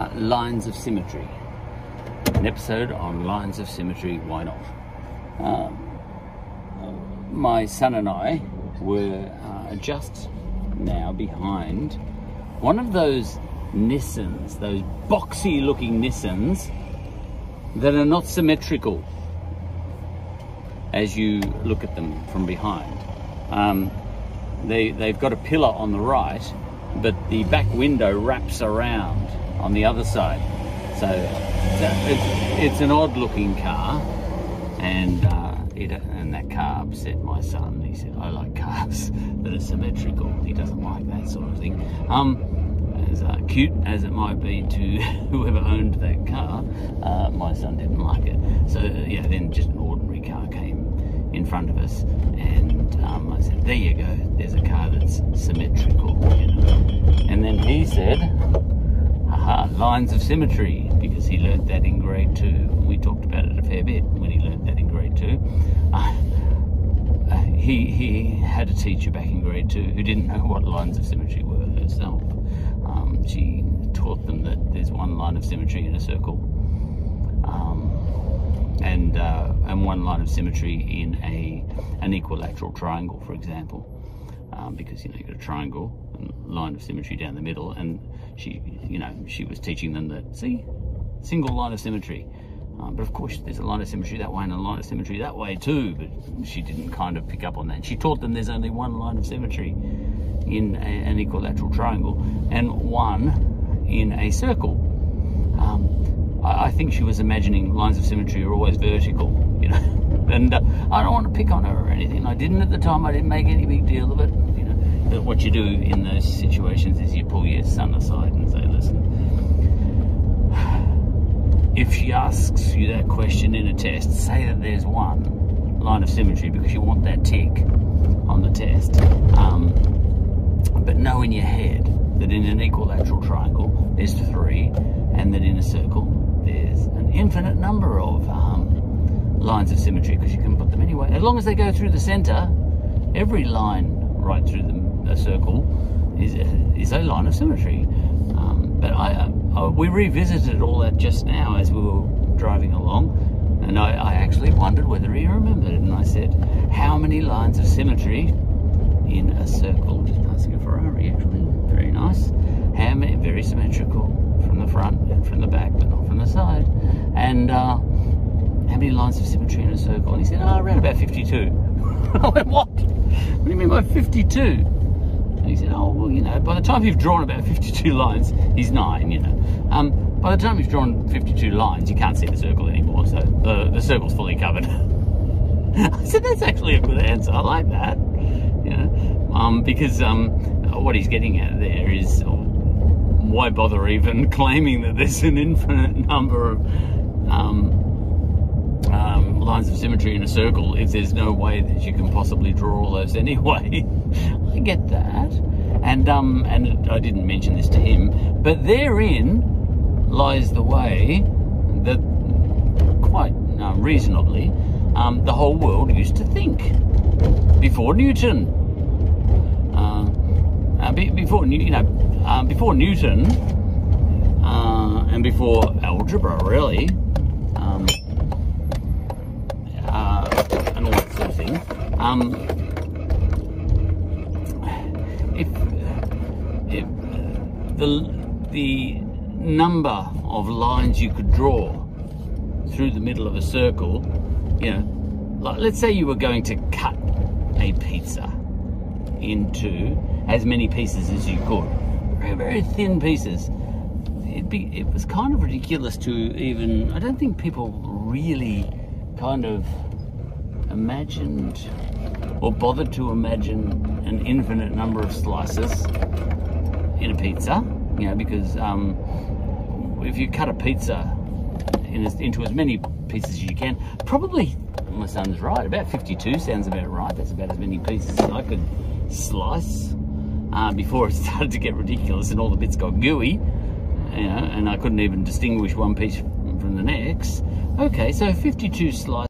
uh, lines of symmetry. An episode on lines of symmetry, why not? Um, my son and I were uh, just now behind one of those Nissans, those boxy looking Nissans that are not symmetrical as you look at them from behind. Um, they, they've got a pillar on the right, but the back window wraps around on the other side. So it's, it's an odd looking car, and uh, it, and that car upset my son. He said, I like cars that are symmetrical. He doesn't like that sort of thing. Um, as uh, cute as it might be to whoever owned that car, uh, my son didn't like it. So yeah, then just an ordinary car came in front of us, and um, I said, "There you go. There's a car that's symmetrical." You know? And then he said, "Haha, lines of symmetry," because he learnt that in grade two. We talked about it a fair bit when he learnt that in grade two. Uh, he he had a teacher back in grade two who didn't know what lines of symmetry were herself she taught them that there's one line of symmetry in a circle um, and uh, and one line of symmetry in a an equilateral triangle, for example, um, because you know you've got a triangle line of symmetry down the middle, and she you know she was teaching them that see single line of symmetry. Um, but of course, there's a line of symmetry that way and a line of symmetry that way too. But she didn't kind of pick up on that. She taught them there's only one line of symmetry in a, an equilateral triangle and one in a circle. Um, I, I, think she was imagining lines of symmetry are always vertical, you know. and uh, I don't want to pick on her or anything. I didn't at the time. I didn't make any big deal of it. But what you do in those situations is you pull your son aside and say, listen. If she asks you that question in a test, say that there's one line of symmetry because you want that tick on the test. Um, but know in your head that in an equilateral triangle there's three, and that in a circle there's an infinite number of um, lines of symmetry because you can put them anywhere. As long as they go through the center, every line right through the, the circle is a, is a line of symmetry. Um, but I, uh, we revisited all that just now as we were driving along, and I, I actually wondered whether he remembered. And I said, "How many lines of symmetry in a circle, just passing a Ferrari actually, very nice. How many, very symmetrical from the front and from the back, but not from the side. And uh, how many lines of symmetry in a circle? And he said, oh, around about 52. I went, what? What do you mean by 52? He said, oh, well, you know, by the time you've drawn about 52 lines, he's nine, you know. Um, by the time you've drawn 52 lines, you can't see the circle anymore, so the, the circle's fully covered. I said, that's actually a good answer. I like that you know, um, because um, what he's getting at there is why bother even claiming that there's an infinite number of um, um, lines of symmetry in a circle if there's no way that you can possibly draw all those anyway. I get that, and um, and I didn't mention this to him, but therein lies the way that quite uh, reasonably um, the whole world used to think before Newton. Uh, uh, be, before you know, uh, before Newton, uh, and before algebra, really, um, uh, and all that sort of thing. Um, if, the the number of lines you could draw through the middle of a circle, you know, like let's say you were going to cut a pizza into as many pieces as you could. Very, very thin pieces. Be, it was kind of ridiculous to even, I don't think people really kind of imagined or bother to imagine an infinite number of slices in a pizza, you know, because um, if you cut a pizza in, into as many pieces as you can, probably my son's right. About 52 sounds about right. That's about as many pieces as I could slice uh, before it started to get ridiculous and all the bits got gooey. You know, and I couldn't even distinguish one piece from the next. Okay, so 52 slices.